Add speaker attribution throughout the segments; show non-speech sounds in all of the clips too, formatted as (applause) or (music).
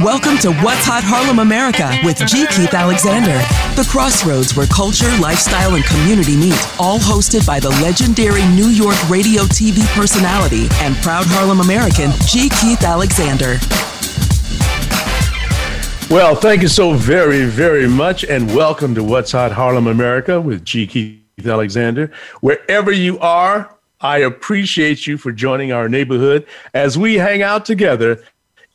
Speaker 1: Welcome to What's Hot Harlem America with G. Keith Alexander, the crossroads where culture, lifestyle, and community meet, all hosted by the legendary New York radio TV personality and proud Harlem American, G. Keith Alexander.
Speaker 2: Well, thank you so very, very much, and welcome to What's Hot Harlem America with G. Keith Alexander. Wherever you are, I appreciate you for joining our neighborhood as we hang out together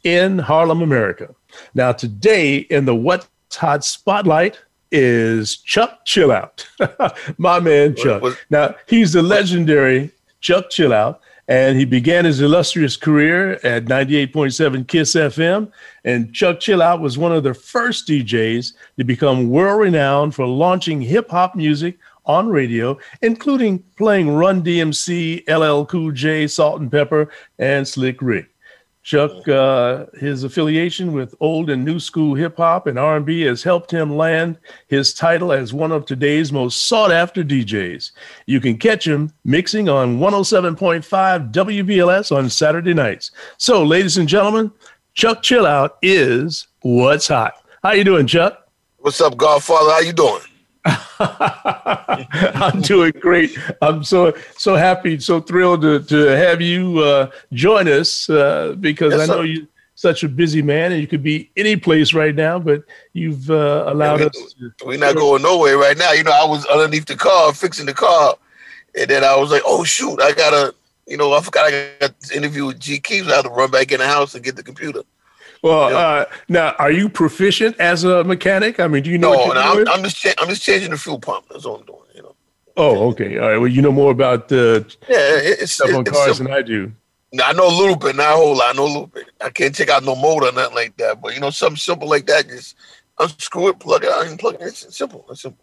Speaker 2: in Harlem, America. Now, today in the What's Hot Spotlight is Chuck Chillout, (laughs) my man Chuck. What, what, now, he's the legendary Chuck Chillout, and he began his illustrious career at 98.7 Kiss FM. And Chuck Chillout was one of the first DJs to become world renowned for launching hip hop music on radio, including playing Run DMC, LL Cool J, Salt-N-Pepa, and Slick Rick. Chuck, uh, his affiliation with old and new school hip hop and R&B has helped him land his title as one of today's most sought-after DJs. You can catch him mixing on 107.5 WBLS on Saturday nights. So, ladies and gentlemen, Chuck Chill Out is what's hot. How you doing, Chuck?
Speaker 3: What's up, Godfather? How you doing? (laughs)
Speaker 2: I'm doing great. I'm so so happy, so thrilled to, to have you uh, join us uh, because yes, I know you're such a busy man and you could be any place right now, but you've uh, allowed yeah, we, us.
Speaker 3: To, (laughs) we're not going nowhere right now. You know, I was underneath the car fixing the car, and then I was like, "Oh shoot, I gotta." You know, I forgot I got this interview with G Keys. I had to run back in the house and get the computer.
Speaker 2: Well, uh, now are you proficient as a mechanic? I mean, do you know?
Speaker 3: No, no I'm, I'm, just cha- I'm just changing the fuel pump. That's all I'm doing. You know.
Speaker 2: Oh, okay. All right. Well, you know more about uh,
Speaker 3: yeah,
Speaker 2: it's, stuff it's, on cars than I do.
Speaker 3: I know a little bit, not a whole lot. I know a little bit. I can't take out no motor or nothing like that. But you know, something simple like that, just unscrew it, plug it out, and plug it. It's simple. It's simple.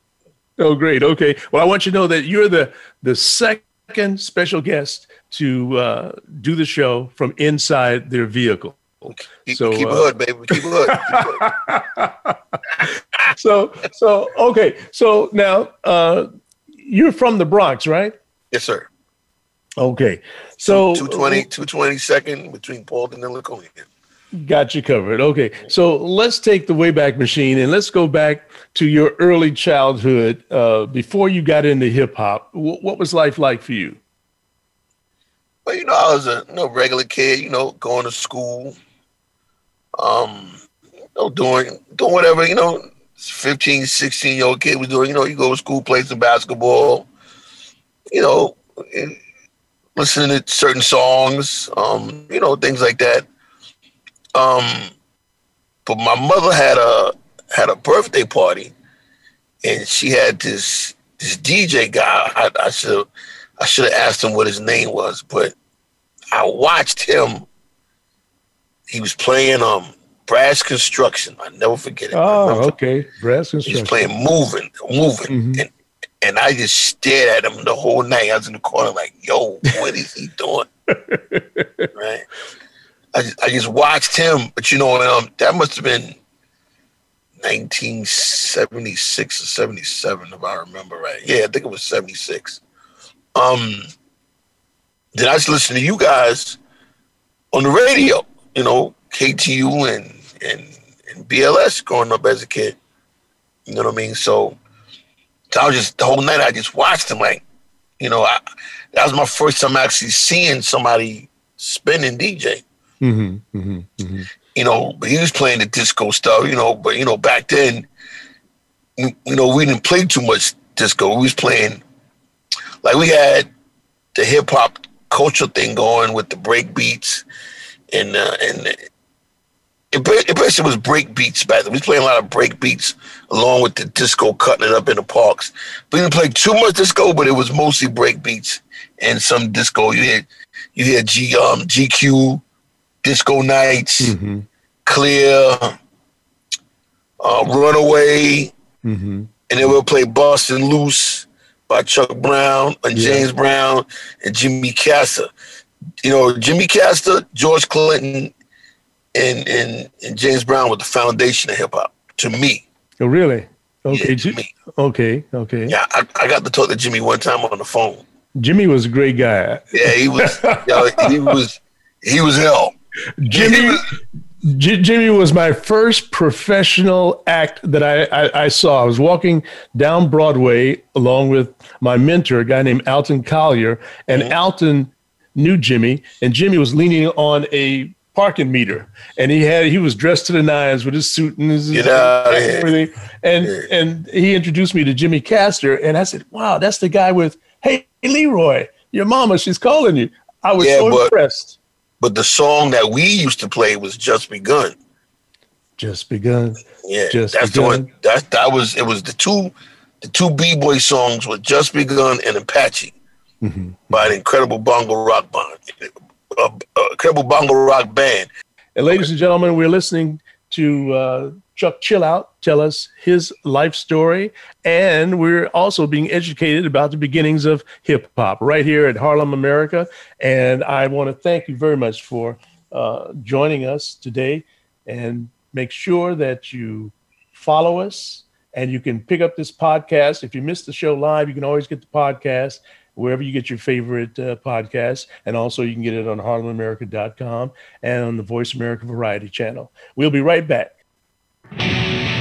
Speaker 2: Oh, great. Okay. Well, I want you to know that you're the the second special guest to uh, do the show from inside their vehicle.
Speaker 3: Keep, so
Speaker 2: keep
Speaker 3: uh, hood, baby. Keep hood. (laughs)
Speaker 2: hood. so so okay. So now uh, you're from the Bronx, right?
Speaker 3: Yes, sir.
Speaker 2: Okay.
Speaker 3: So 220, 222nd between Paulding and Laconia.
Speaker 2: Got you covered. Okay. So let's take the Wayback Machine and let's go back to your early childhood uh, before you got into hip hop. W- what was life like for you?
Speaker 3: Well, you know, I was a you know, regular kid, you know, going to school, um, you know, doing doing whatever you know, 15, 16 year old kid was doing. You know, you go to school, play some basketball. You know, listening to certain songs. Um, you know, things like that. Um, but my mother had a had a birthday party, and she had this this DJ guy. I should I should have asked him what his name was, but I watched him he was playing um Brass Construction. I never forget it.
Speaker 2: Oh, okay,
Speaker 3: Brass Construction. He's playing Moving, Moving, mm-hmm. and and I just stared at him the whole night. I was in the corner like, "Yo, what is he doing?" (laughs) right. I just, I just watched him, but you know, um, that must have been 1976 or 77, if I remember right. Yeah, I think it was 76. Um, then I just listen to you guys on the radio you know, KTU and, and, and BLS growing up as a kid. You know what I mean? So, so I was just, the whole night I just watched him. Like, you know, I, that was my first time actually seeing somebody spinning DJ. Mm-hmm, mm-hmm, mm-hmm. You know, but he was playing the disco stuff, you know, but, you know, back then, you know, we didn't play too much disco. We was playing, like, we had the hip hop culture thing going with the break beats and uh, and it, it basically was break beats back then. We was playing a lot of break beats along with the disco, cutting it up in the parks. We didn't play too much disco, but it was mostly break beats and some disco. You had you had G um GQ, Disco Nights, mm-hmm. Clear, uh, Runaway, mm-hmm. and then we'll play Bustin' Loose by Chuck Brown and yeah. James Brown and Jimmy Castor you know, Jimmy Castor, George Clinton, and, and, and James Brown were the foundation of hip hop to me.
Speaker 2: Oh, really? Okay, yeah, Jimmy. Okay, okay.
Speaker 3: Yeah, I, I got to talk to Jimmy one time on the phone.
Speaker 2: Jimmy was a great guy.
Speaker 3: Yeah, he was. (laughs) you know, he was. He was hell.
Speaker 2: Jimmy. Was, J- Jimmy was my first professional act that I, I, I, saw. I was walking down Broadway along with my mentor, a guy named Alton Collier, and mm-hmm. Alton knew Jimmy, and Jimmy was leaning on a parking meter, and he had he was dressed to the nines with his suit and his,
Speaker 3: his everything, and
Speaker 2: and he introduced me to Jimmy Castor, and I said, "Wow, that's the guy with Hey Leroy, your mama, she's calling you." I was yeah, so but, impressed.
Speaker 3: But the song that we used to play was "Just Begun."
Speaker 2: Just begun.
Speaker 3: Yeah,
Speaker 2: just
Speaker 3: that's begun. the one. That that was it. Was the two, the two b boy songs were "Just Begun" and "Apache." mm-hmm. by an incredible bongo rock band, a incredible bongo rock band.
Speaker 2: And ladies and gentlemen, we're listening to uh, Chuck Chillout tell us his life story, and we're also being educated about the beginnings of hip hop right here at Harlem America. And I want to thank you very much for uh, joining us today, and make sure that you follow us and you can pick up this podcast. If you missed the show live, you can always get the podcast wherever you get your favorite uh, podcast. And also, you can get it on harlemamerica.com and on the Voice America Variety channel. We'll be right back.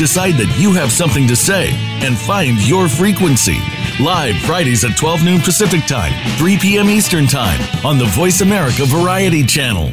Speaker 1: Decide that you have something to say and find your frequency. Live Fridays at 12 noon Pacific Time, 3 p.m. Eastern Time on the Voice America Variety Channel.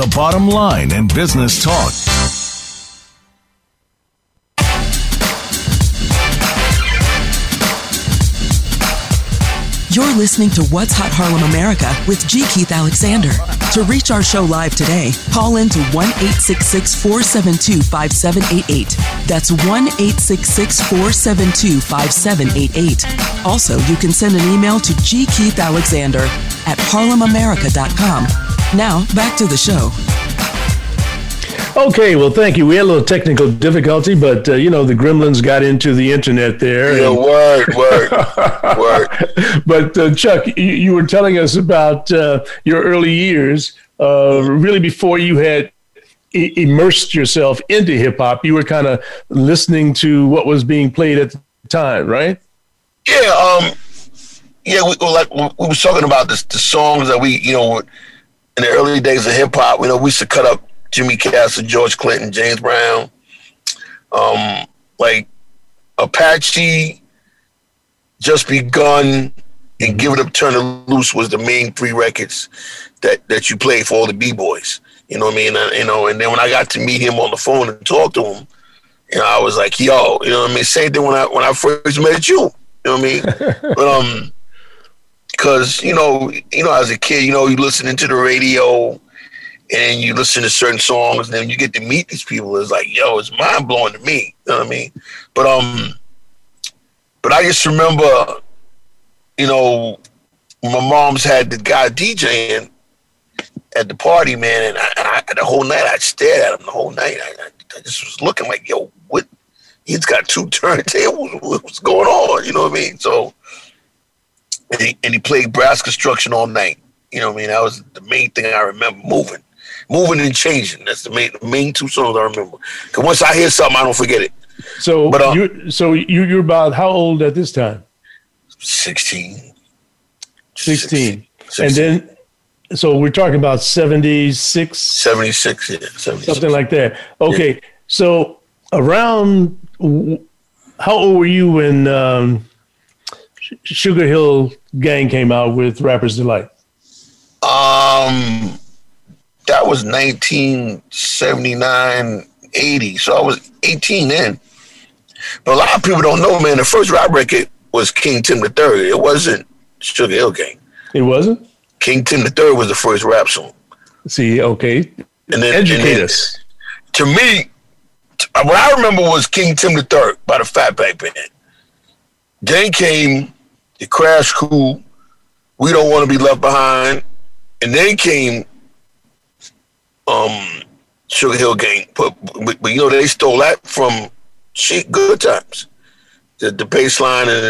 Speaker 1: the bottom line in business talk. You're listening to What's Hot Harlem America with G. Keith Alexander. To reach our show live today, call in to 1 866 472 5788. That's 1 866 472 5788. Also, you can send an email to G. Keith Alexander at harlemamerica.com now, back to the show.
Speaker 2: Okay, well, thank you. We had a little technical difficulty, but uh, you know the gremlins got into the internet there.
Speaker 3: Yeah, and... worked, worked.
Speaker 2: (laughs) But uh, Chuck, you, you, were telling us about uh, your early years, uh, really before you had immersed yourself into hip hop. You were kind of listening to what was being played at the time, right?
Speaker 3: Yeah, um, yeah. We, like we, were talking about this, the songs that we, you know in the early days of hip hop, you know, we used to cut up Jimmy Castor, George Clinton, James Brown, um, like Apache, Just Begun, and Give It Up, Turn It Loose was the main three records that that you played for all the b boys. You know what I mean? I, you know, and then when I got to meet him on the phone and talk to him, you know, I was like, yo, you know what I mean? Same thing when I when I first met you. You know what I mean? (laughs) but um because you know, you know, as a kid, you know, you listening to the radio and you listen to certain songs, and then you get to meet these people. It's like, yo, it's mind blowing to me. You know what I mean? But um, but I just remember, you know, my mom's had the guy DJing at the party, man, and, I, I, the whole night I stared at him the whole night. I, I just was looking like, yo, what? He's got two (laughs) turntables. What's going on? You know what I mean? So and he, and he played brass construction all night. You know what I mean? That was the main thing I remember moving, moving and changing. That's the main, the main two songs I remember. Cause once I hear something, I don't forget it.
Speaker 2: So, but, um, you so you you're about how old at this time?
Speaker 3: 16.
Speaker 2: 16. 16. And then, so we're talking about
Speaker 3: 76? 76, yeah. 76.
Speaker 2: Something like that. Okay. Yeah. So around, how old were you when um, Sugar Hill Gang came out with Rapper's Delight?
Speaker 3: Um, that was 1979, 80. So I was 18 then. But a lot of people don't know, man. The first rap record was King Tim the Third. It wasn't Sugar Hill Gang.
Speaker 2: It wasn't.
Speaker 3: King Tim the Third was the first rap song.
Speaker 2: See, okay. And then, Educate and then, us.
Speaker 3: To me, what I remember was King Tim the Third by the Fatback Band. Gang came the crash crew, we don't want to be left behind. And then came um, Sugar Hill Gang, but, but, but, you know they stole that from Chic Good Times, the the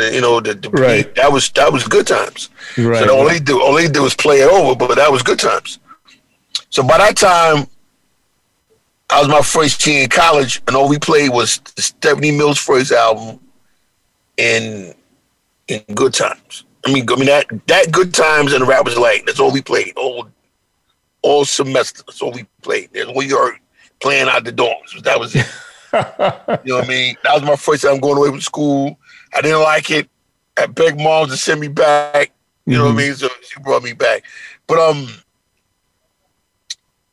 Speaker 3: and you know the, the
Speaker 2: right.
Speaker 3: that was that was Good Times. Right. So the only do they do was play it over, but that was Good Times. So by that time, I was my first year in college, and all we played was Stephanie Mills' first album, and in good times. I mean, I mean that that good times and the rappers like that's all we played all all semester. That's all we played. That's we are playing out the dorms. That was it. (laughs) you know what I mean? That was my first time going away from school. I didn't like it. I begged mom to send me back. You know mm-hmm. what I mm-hmm. mean? So she brought me back. But um,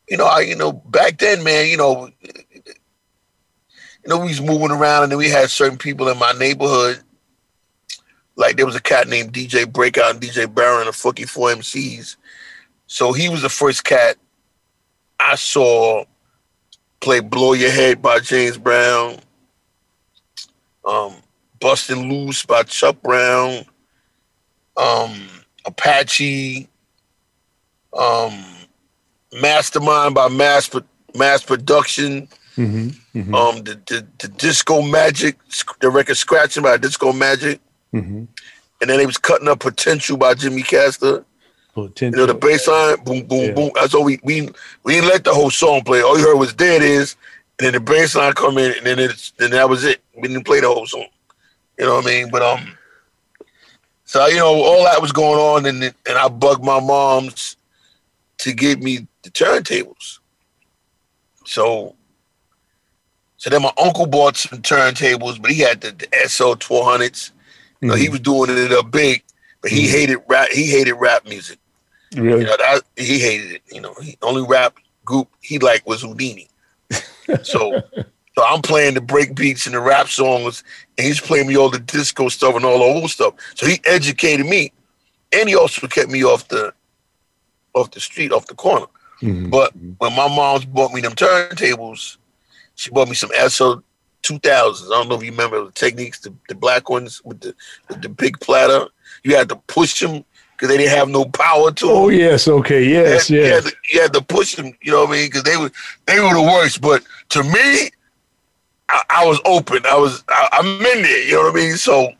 Speaker 3: you know, I you know back then, man, you know, you know, we was moving around, and then we had certain people in my neighborhood like there was a cat named DJ Breakout and DJ Baron of Funky Four MCs. So he was the first cat I saw play Blow Your Head by James Brown, um, Bustin' Loose by Chuck Brown, um, Apache, um, Mastermind by Mass, Mass Production. Mm-hmm, mm-hmm. Um, the, the, the disco magic, the record scratching by disco magic. Mm-hmm. And then they was cutting up potential by Jimmy Castor. Potential. You know, the bass line, boom, boom, yeah. boom. That's all we we we didn't let the whole song play. All you heard was dead is, and then the bass line come in, and then it's then that was it. We didn't play the whole song. You know what I mean? But um so you know, all that was going on and and I bugged my moms to give me the turntables. So so then my uncle bought some turntables, but he had the, the SO 400s. Mm-hmm. he was doing it up big, but he mm-hmm. hated rap. He hated rap music. Really? You know, that, he hated it. You know, he, only rap group he liked was Whodini. (laughs) so, so I'm playing the break beats and the rap songs, and he's playing me all the disco stuff and all the old stuff. So he educated me, and he also kept me off the, off the street, off the corner. Mm-hmm. But when my mom's bought me them turntables, she bought me some SL 2000s. I don't know if you remember the Technics, the, the black ones with the, with the big platter. You had to push them because they didn't have no power to.
Speaker 2: Oh them. yes, okay, yes, you had, yes. You had,
Speaker 3: to, you had, to, push them. You know what I mean? Because they were they were the worst. But to me, I, I was open. I was I, I'm in there. You know what I mean? So,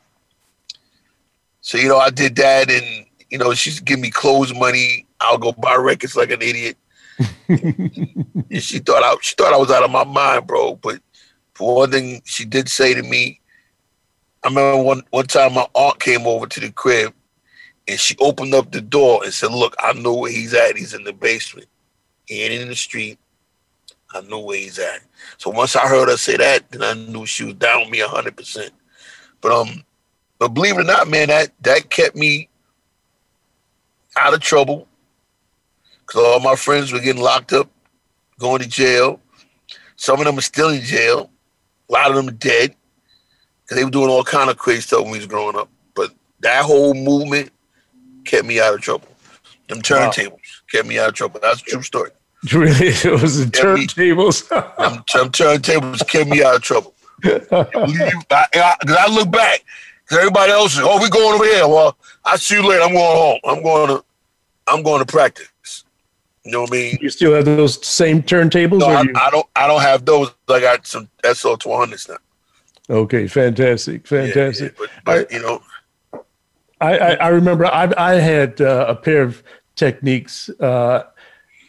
Speaker 3: so you know, I did that, and you know, she's giving me clothes money. I'll go buy records like an idiot. (laughs) she thought I she thought I was out of my mind, bro. But one thing, she did say to me, I remember one, one time my aunt came over to the crib and she opened up the door and said, Look, I know where he's at. He's in the basement. He ain't in the street. I know where he's at. So once I heard her say that, then I knew she was down with me hundred percent. But um, but believe it or not, man, that that kept me out of trouble because all my friends were getting locked up, going to jail. Some of them are still in jail. A lot of them dead because they were doing all kind of crazy stuff when we was growing up. But that whole movement kept me out of trouble. Them turntables wow. kept me out of trouble. That's a true story. (laughs)
Speaker 2: Really, it was the turntables. (laughs)
Speaker 3: them, them turntables kept me out of trouble. Because I, I, I, look back, because everybody else is, oh, we going over there. Well, I see you later. I'm going home. I'm going to, I'm going to practice. You know what I mean?
Speaker 2: You still have those same turntables? No,
Speaker 3: I,
Speaker 2: you...
Speaker 3: I, don't. I don't have those. I got some SL two hundreds now.
Speaker 2: Okay, fantastic, fantastic.
Speaker 3: Yeah, yeah, but, but I, you know,
Speaker 2: I, I, I remember I I had uh, a pair of techniques, uh,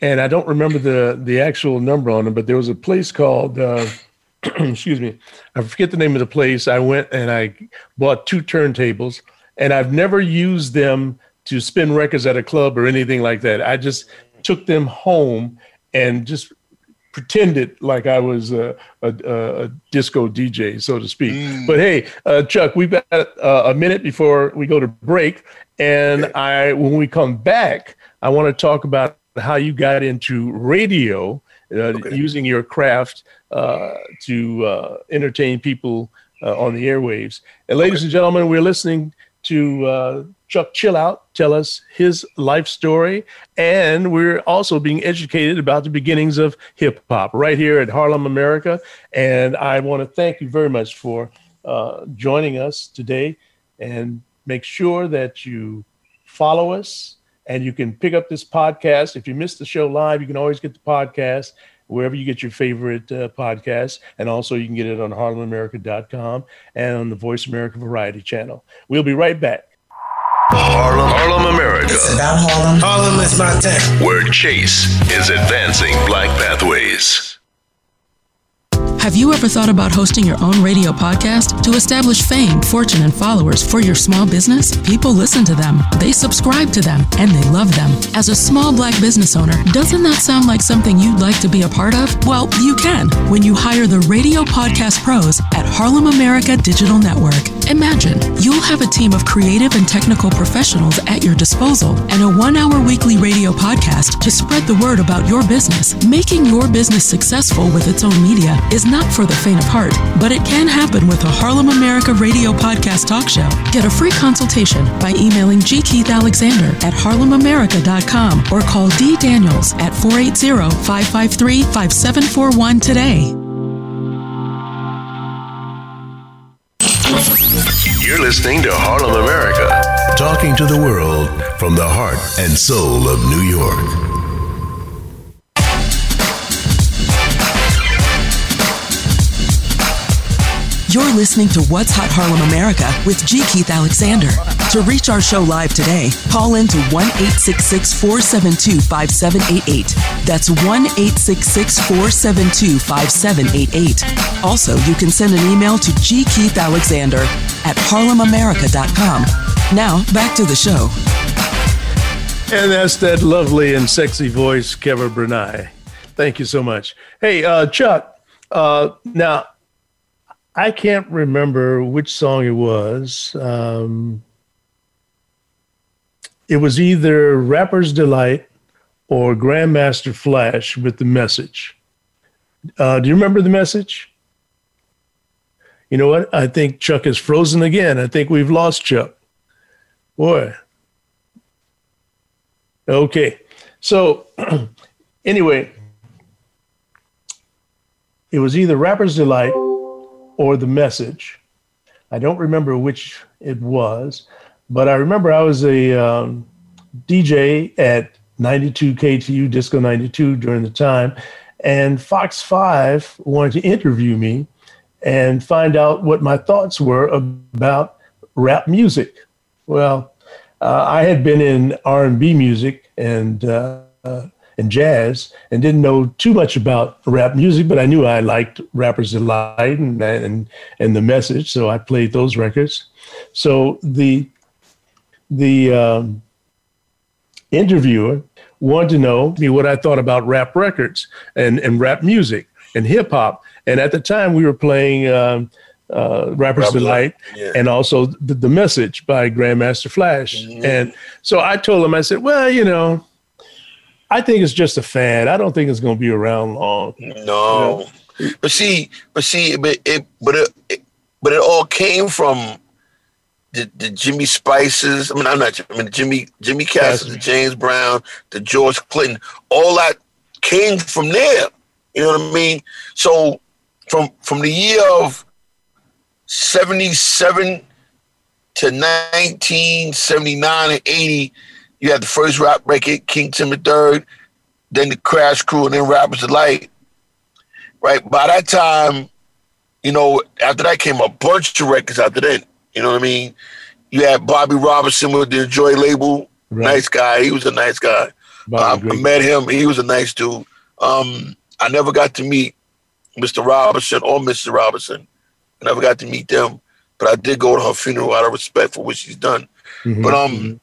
Speaker 2: and I don't remember the the actual number on them, but there was a place called. Uh, (clears throat) excuse me, I forget the name of the place. I went and I bought two turntables, and I've never used them to spin records at a club or anything like that. I just took them home and just pretended like I was a, a, a disco DJ, so to speak. Mm. But hey, uh, Chuck, we've got uh, a minute before we go to break, and I when we come back, I want to talk about how you got into radio. Uh, okay. Using your craft uh, to uh, entertain people on the airwaves. And, ladies okay. and gentlemen, we're listening to Chuck Chill Out tell us his life story. And we're also being educated about the beginnings of hip hop right here at Harlem America. And I want to thank you very much for uh, joining us today. And make sure that you follow us and you can pick up this podcast. If you missed the show live, you can always get the podcast wherever you get your favorite uh, podcast. And also, you can get it on harlemamerica.com and on the Voice America Variety channel. We'll be right back.
Speaker 1: Harlem, Harlem, America. It's
Speaker 4: about Harlem. Harlem
Speaker 1: is my town. Where Chase is advancing Black pathways.
Speaker 5: Have you ever thought about hosting your own radio podcast to establish fame, fortune, and followers for your small business? People listen to them, they subscribe to them, and they love them. As a small black business owner, doesn't that sound like something you'd like to be a part of? Well, you can when you hire the radio podcast pros at Harlem America Digital Network. Imagine you'll have a team of creative and technical professionals at your disposal and a one hour weekly radio podcast to spread the word about your business. Making your business successful with its own media is not for the faint of heart, but it can happen with a Harlem America radio podcast talk show. Get a free consultation by emailing G. Keith Alexander at harlemamerica.com or call D. Daniels at 480 553 5741 today.
Speaker 1: listening to Harlem America, talking to the world from the heart and soul of New York. You're listening to What's Hot Harlem America with G. Keith Alexander. To reach our show live today, call in to 1 472 5788. That's 1 472 5788. Also, you can send an email to G. Keith Alexander at harlemamerica.com. Now, back to the show.
Speaker 2: And that's that lovely and sexy voice, Kevin Brunei. Thank you so much. Hey, uh, Chuck, uh, now I can't remember which song it was. Um, it was either Rapper's Delight or Grandmaster Flash with the message. Uh, do you remember the message? You know what? I think Chuck is frozen again. I think we've lost Chuck. Boy. Okay. So, (clears throat) anyway, it was either Rapper's Delight or The Message. I don't remember which it was, but I remember I was a um, DJ at 92 KTU, Disco 92 during the time, and Fox 5 wanted to interview me and find out what my thoughts were about rap music. Well, uh, I had been in R&B music and uh, uh, and jazz and didn't know too much about rap music, but I knew I liked Rappers Delight and, and, and the message, so I played those records. So the the um, interviewer wanted to know me what I thought about rap records and, and rap music and hip hop. And at the time, we were playing um, uh, Rappers Rap Delight yeah. and also the, the, Message by Grandmaster Flash. Mm-hmm. And so I told him, I said, well, you know, I think it's just a fad. I don't think it's going to be around long. No, you
Speaker 3: know? but see, but see, but it, but it, it, but it all came from the, the Jimmy Spicers. I mean, I'm not. I mean, Jimmy Jimmy Cassidy, the James Brown, the George Clinton. All that came from there. You know what I mean? So from from the year of '77 to 1979 and '80, you had the first rap record, King Timmy Third, then the Crash Crew, and then Rappers Delight. Right by that time, you know, after that came a bunch of records after that you know what I mean? You had Bobby Robinson with the Joy label. Right. Nice guy. He was a nice guy. Bobby, I met him. He was a nice dude. Um, I never got to meet Mr. Robinson or Mr. Robinson. I never got to meet them, but I did go to her funeral out of respect for what she's done. Mm-hmm. But um, mm-hmm.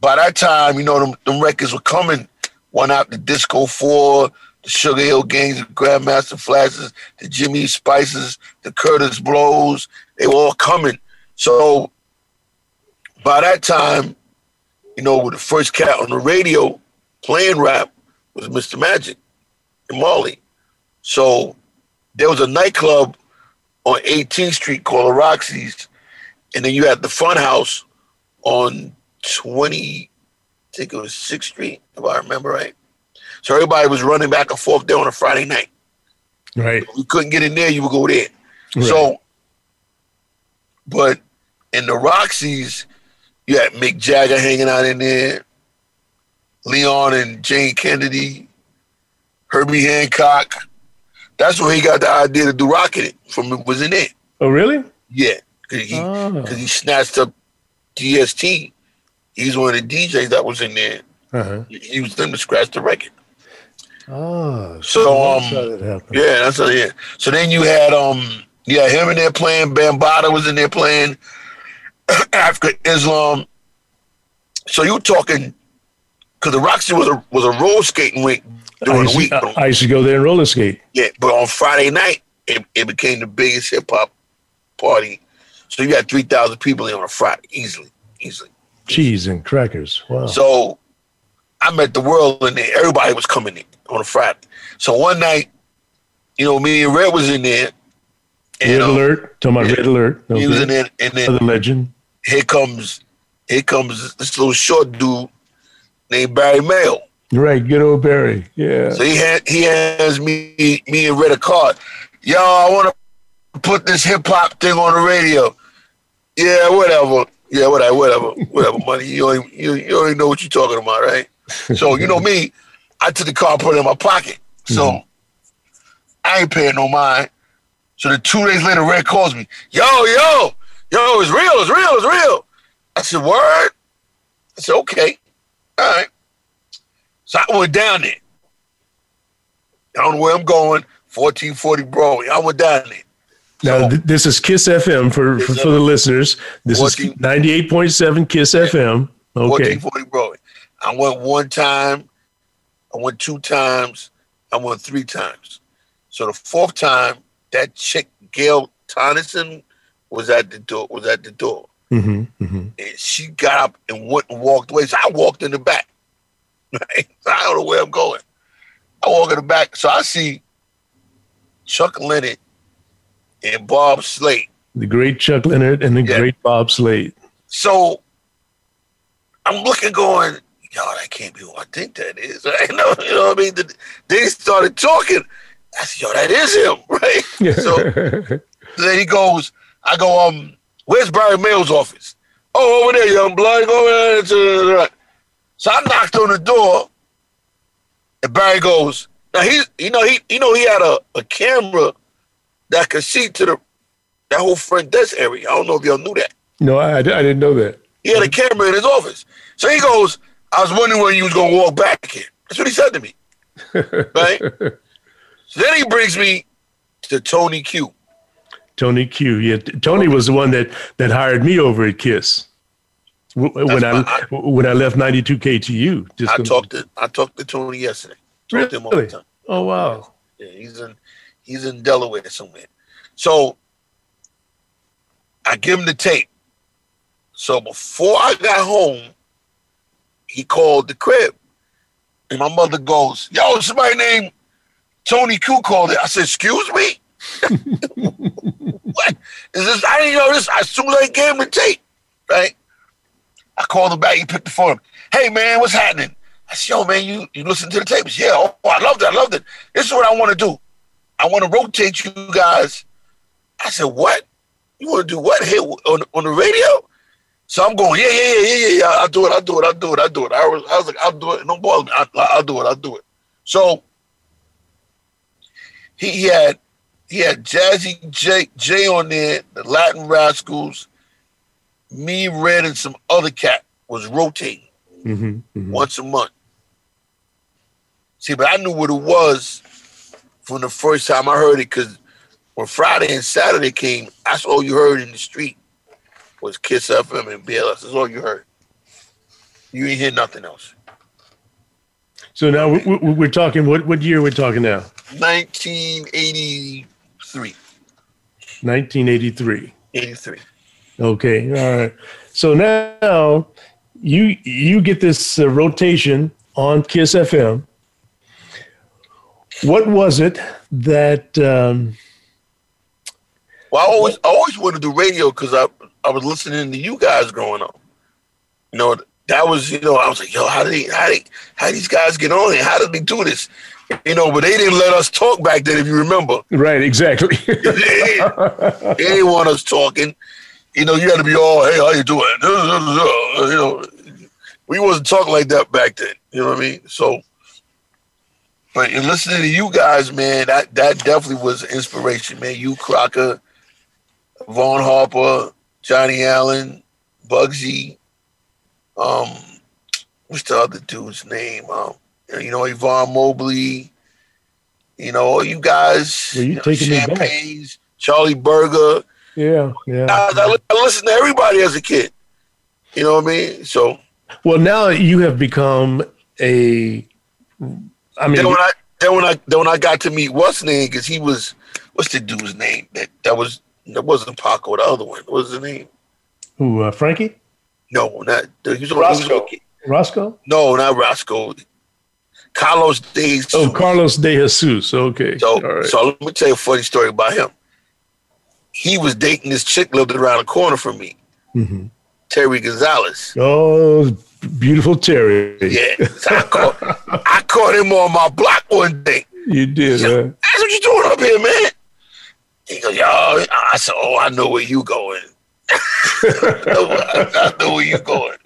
Speaker 3: by that time, you know, them, them records were coming. One out the Disco Four, the Sugar Hill Gangs, the Grandmaster Flashes, the Jimmy Spicers, the Kurtis Blows. They were all coming. So by that time, you know, with the first cat on the radio playing rap was Mr. Magic and Marley. So there was a nightclub on 18th Street called Roxy's, and then you had the Fun House on 20, I think it was 6th Street, if I remember right. So everybody was running back and forth there on a Friday night.
Speaker 2: Right.
Speaker 3: If you couldn't get in there, you would go there. Right. So, but in the Roxy's, you had Mick Jagger hanging out in there, Leon and Jane Kennedy, Herbie Hancock. That's where he got the idea to do it from. was in there.
Speaker 2: Oh, really?
Speaker 3: Yeah, because he, oh. he snatched up DST. He's one of the DJs that was in there. Uh-huh. He used them to scratch the record. Oh, so um, that yeah, that's how, yeah. So then you had um, yeah, him in there playing. Bambaataa was in there playing. (coughs) Afrika Islam. So you talking because the Roxy was a was a roller skating week during the week.
Speaker 2: I, I used to go there and roller skate.
Speaker 3: Yeah, but on Friday night it, it became the biggest hip hop party. So you got three thousand people in on a Friday easily, easily.
Speaker 2: Cheese and crackers. Wow.
Speaker 3: So I met the world in there. Everybody was coming in on a Friday. So one night, you know, me and Red was in there, Red
Speaker 2: um, alert. Talking about red alert.
Speaker 3: He was in it, and then
Speaker 2: the legend.
Speaker 3: Here comes, here comes this little short dude named Barry Mayo.
Speaker 2: Right, good old Barry.
Speaker 3: Yeah. So he had he has me me and Red a card. Yo, I want to put this hip hop thing on the radio. Yeah, whatever. Yeah, whatever, whatever, whatever. (laughs) Money, you already, you, you already know what you're talking about, right? So you know me, I took the car, put it in my pocket. So mm I ain't paying no mind. So the two days later, Red calls me, yo, yo, yo, it's real, it's real, it's real. I said, word? I said, okay. All right. So I went down there. I don't know where I'm going. 1440 Broadway. I went down there.
Speaker 2: Now, th- this is Kiss FM for, Kiss for, for, the listeners. This 14, is 98.7 Kiss yeah. FM. Okay.
Speaker 3: 1440 Broadway. I went one time. I went two times. I went three times. So the fourth time, that chick Gail Tonneson was at the door. Was at the door. Mm-hmm, mm-hmm. And she got up and went and walked away. So I walked in the back. (laughs) Right? So I don't know where I'm going. I walk in the back. So I see Chuck Leonard and Bob Slade.
Speaker 2: The great Chuck Leonard and the yeah. great Bob Slade.
Speaker 3: So I'm looking, going, God, I can't be who I think that is. Right? (laughs) You know, you know what I mean? They started talking. I said, yo, that is him, (laughs) right? so (laughs) then he goes, I go, um, where's Barry Mayo's office? Oh, over there, young blood. Go over there. So I knocked on the door, and Barry goes, now he, you know, he, you know, he had a, a camera that could see to the that whole front desk area. I don't know if y'all knew that.
Speaker 2: No, I, I didn't know that.
Speaker 3: He had a camera in his office. So he goes, I was wondering when you was gonna walk back here. That's what he said to me. (laughs) Right? So then he brings me to Tony Q.
Speaker 2: Tony Q. Yeah, Tony was the one that that hired me over at Kiss when I, I when I left 92K
Speaker 3: to
Speaker 2: you.
Speaker 3: I talked to I talked to Tony yesterday. Talked
Speaker 2: really? To oh wow.
Speaker 3: Yeah, he's in he's in Delaware somewhere. So I give him the tape. So before I got home, he called the crib. And my mother goes, Yo, somebody named Tony Q called it. I said, "Excuse me, (laughs) what is this? I didn't know this." As soon as I gave him the tape, right, I called him back. He picked the phone. Hey man, what's happening? I said, "Yo man, you you listen to the tapes? Yeah. Oh, I loved it. I loved it. This is what I want to do. I want to rotate you guys." I said, "What? You want to do what here on on the radio?" So I'm going, yeah, yeah, yeah, yeah, yeah, I'll do it. I'll do it. I'll do it. I'll do it. I was, I was like, I'll do it. No bother me. I, I'll do it. I'll do it. So he, had he had Jazzy J, J on there, the Latin Rascals, me, Red, and some other cat was rotating mm-hmm, mm-hmm. once a month. See, but I knew what it was from the first time I heard it because when Friday and Saturday came, that's all you heard in the street was Kiss FM and BLS. That's all you heard. You didn't hear nothing else.
Speaker 2: So now we're, talking. What what year we're we talking now?
Speaker 3: 1983. 1983. 83.
Speaker 2: Okay. All right. So now you you get this uh, rotation on Kiss FM. What was it that? Um,
Speaker 3: well, I always I always wanted to do radio because I I was listening to you guys growing up. You know that was you know I was like yo how did they, how did how did these guys get on it how did they do this you know, but they didn't let us talk back then, if you remember.
Speaker 2: Right, exactly. (laughs) they, didn't,
Speaker 3: they didn't want us talking. You know, you had to be all, hey, how you doing? (laughs) You know, we wasn't talking like that back then. You know what I mean? So, but in listening to you guys, man, that that definitely was inspiration, man. You Crocker, Vaughn Harper, Johnny Allen, Bugsy, um, what's the other dude's name? Um, you know, Yvonne Mobley, you know, all you guys, well, you, you know, taking Champagnes, Charlie Berger.
Speaker 2: Yeah, yeah. I, I,
Speaker 3: I listened to everybody as a kid. You know what I mean? So.
Speaker 2: Well, now you have become a. I mean, then
Speaker 3: when I then when I then when I got to meet what's name because he was what's the dude's name that that was that wasn't Paco the other one what was the name?
Speaker 2: Who uh, Frankie?
Speaker 3: No, not he was Roscoe.
Speaker 2: Roscoe? No,
Speaker 3: not Roscoe. Carlos De
Speaker 2: Jesus. Oh, Carlos De Jesus. Okay.
Speaker 3: So, so let me tell you a funny story about him. He was dating this chick lived around the corner from me, mm-hmm. Terry Gonzalez.
Speaker 2: Oh, beautiful Terry.
Speaker 3: Yeah. So I, caught, I caught him on my block one day.
Speaker 2: You did, said, huh?
Speaker 3: That's what you doing up here, man. He goes, y'all. I said, oh, I know where you going. (laughs) I, know, where you going.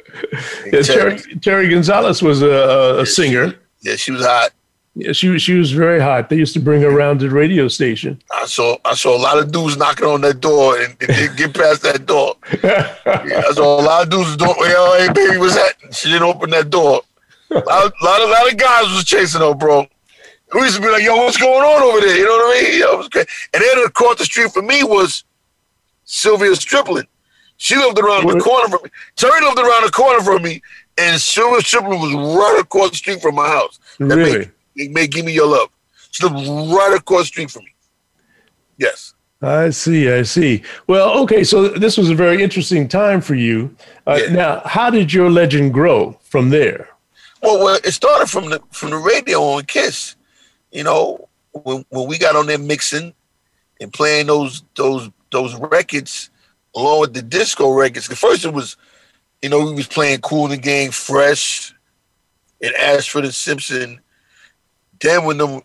Speaker 2: Yeah, Terry, Terry, Gonzalez was a, a singer
Speaker 3: yeah, she was hot. Yeah,
Speaker 2: she was she was very hot. They used to bring her around the radio station.
Speaker 3: I saw I saw a lot of dudes knocking on that door and, and didn't get past that door. (laughs) Yeah, I saw a lot of dudes don't yo, hey baby, what's that? She didn't open that door. A lot, lot, of lot of guys was chasing her, bro. We used to be like, yo, what's going on over there? You know what I mean? Yo, was great. And then across the street for me was Sylvia Striplin. She lived around what? the corner from me. Terry lived around the corner from me and Sylvia Striplin was right across the street from my house.
Speaker 2: That really?
Speaker 3: May, may give me your love. She lived right across the street from me. Yes.
Speaker 2: I see. I see. Well, okay. So this was a very interesting time for you. Uh, yeah. Now, how did your legend grow from there?
Speaker 3: Well, well, it started from the from the radio on Kiss. You know, when when we got on there mixing and playing those those those records along with the disco records. The first it was you know, we was playing Cool the game, Fresh and Ashford and Simpson. Then when the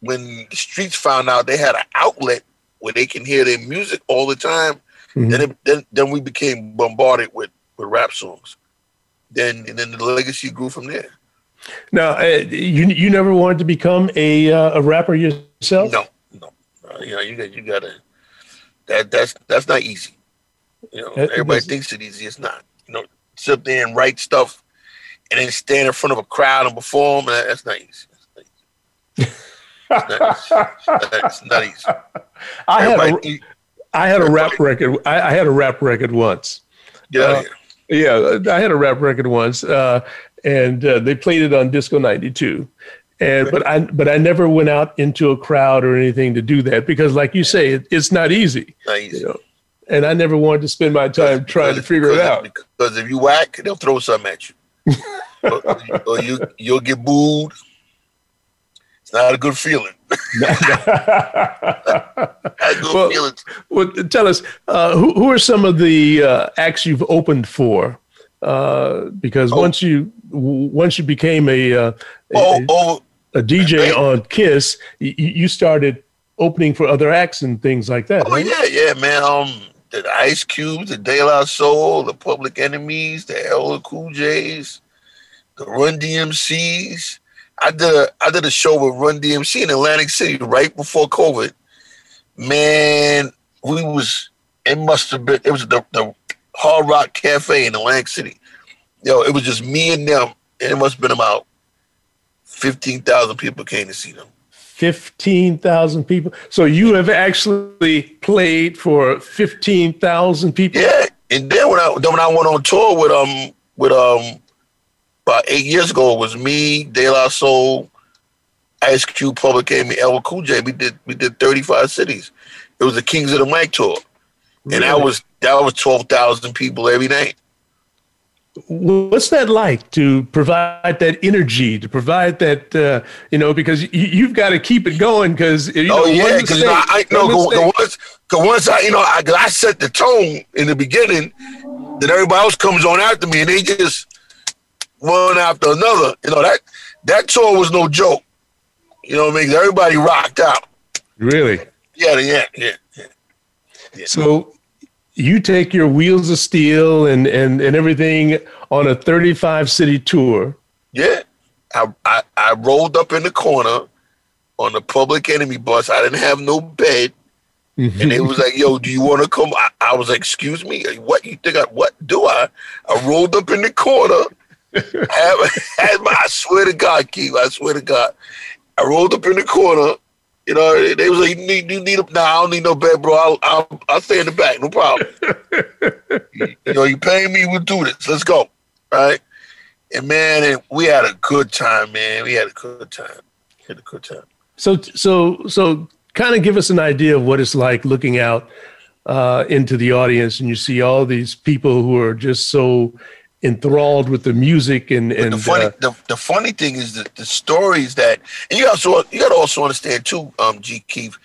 Speaker 3: when the streets found out they had an outlet where they can hear their music all the time, mm-hmm. then, it, then then we became bombarded with with rap songs. Then and then the legacy grew from there.
Speaker 2: Now, uh, you you never wanted to become a uh, a rapper yourself?
Speaker 3: No, no. Uh, you know, you got you gotta. That that's that's not easy. You know, that everybody thinks it easy. It's not you know, sit there and write stuff and then stand in front of a crowd and perform. And that's not easy. That's not easy.
Speaker 2: I had a, I had a rap record. I, I, had a rap record once. Yeah,
Speaker 3: uh,
Speaker 2: Yeah, I had a rap record once, uh, and uh, they played it on Disco '92. And but I but I never went out into a crowd or anything to do that because, like you say, it, it's not easy.
Speaker 3: Not easy. You know?
Speaker 2: and I never wanted to spend my time trying to figure it out.
Speaker 3: Because if you whack, they'll throw something at you, (laughs) or, or, you you'll get booed. It's not a good feeling. (laughs) good
Speaker 2: well, feeling. well, tell us uh, who who are some of the uh, acts you've opened for? Uh, because oh. once you once you became a uh, a, oh, oh. a DJ on Kiss, you, you started opening for other acts and things like that.
Speaker 3: Oh right? yeah, yeah, man. Um, the Ice Cubes, the De La Soul, the Public Enemies, the LL Cool J's, the Run DMCs. I did a I did a show with Run DMC in Atlantic City right before COVID. Man, we was it must have been it was the, the Hard Rock Cafe in Atlantic City. Yo, it was just me and them, and it must have been about fifteen thousand people came to see them.
Speaker 2: 15,000 people. So you have actually played for 15,000 people.
Speaker 3: Yeah. And then when I when I went on tour with um with um about 8 years ago it was me, De La Soul, Ice Cube, Public Enemy, LL Cool J. We did we did 35 cities. It was the Kings of the Mic tour. Really? And that was that was 12,000 people every night
Speaker 2: what's that like to provide that energy to provide that uh, you know because you, have got to keep it going because oh, you
Speaker 3: know, oh yeah because you know, I, once once I you know I, I set the tone in the beginning then everybody else comes on after me and they just one after another you know that that tour was no joke you know what I mean everybody rocked out
Speaker 2: really
Speaker 3: yeah yeah, yeah.
Speaker 2: yeah. so you take your wheels of steel and, and, and everything on a 35 city tour.
Speaker 3: Yeah. I, I, I rolled up in the corner on the public enemy bus. I didn't have no bed. Mm-hmm. And it was like, yo, do you want to come? I, I, was like, excuse me, what you think I, what do I? I rolled up in the corner. I, (laughs) my, I swear to God, Keith, I swear to God. I rolled up in the corner you know, they was like, you need, you need a, nah, I don't need no bed, bro. I'll, I'll, I'll stay in the back, no problem. you, (laughs) you, know, you pay me, we'll do this. Let's go. right? And man, and we had a good time, man. We had a good time. We had a good time.
Speaker 2: So, so, so kind of give us an idea of what it's like looking out uh, into the audience and you see all these people who are just so enthralled with the music and and
Speaker 3: the funny, uh, the, the, funny thing is that the stories that and you also you got to also understand too, um, G. Keith,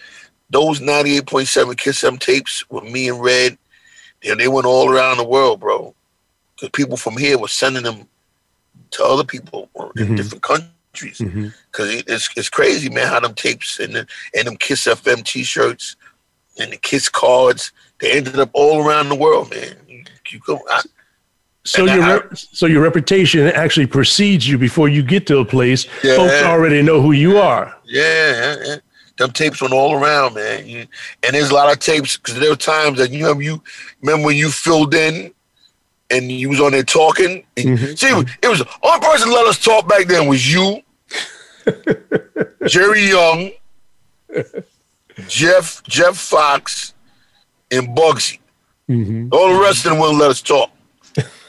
Speaker 3: those ninety eight point seven Kiss FM tapes with me and Red, they, they went all around the world, bro. Because people from here were sending them to other people mm-hmm. in different countries. Because mm-hmm. it's it's crazy, man, how them tapes and the, and them Kiss FM T-shirts and the Kiss cards they ended up all around the world, man. You, you go,
Speaker 2: I, so your I, so your reputation actually precedes you before you get to a place. Yeah, Folks already know who you are.
Speaker 3: Yeah, yeah, yeah. them tapes went all around, man. And there's a lot of tapes because there were times that you have you remember when you filled in and you was on there talking. Mm-hmm. See, it was one only person let us talk back then was you, (laughs) Jerry Young, Jeff Jeff Fox, and Bugsy. Mm-hmm. All the rest of them wouldn't let us talk.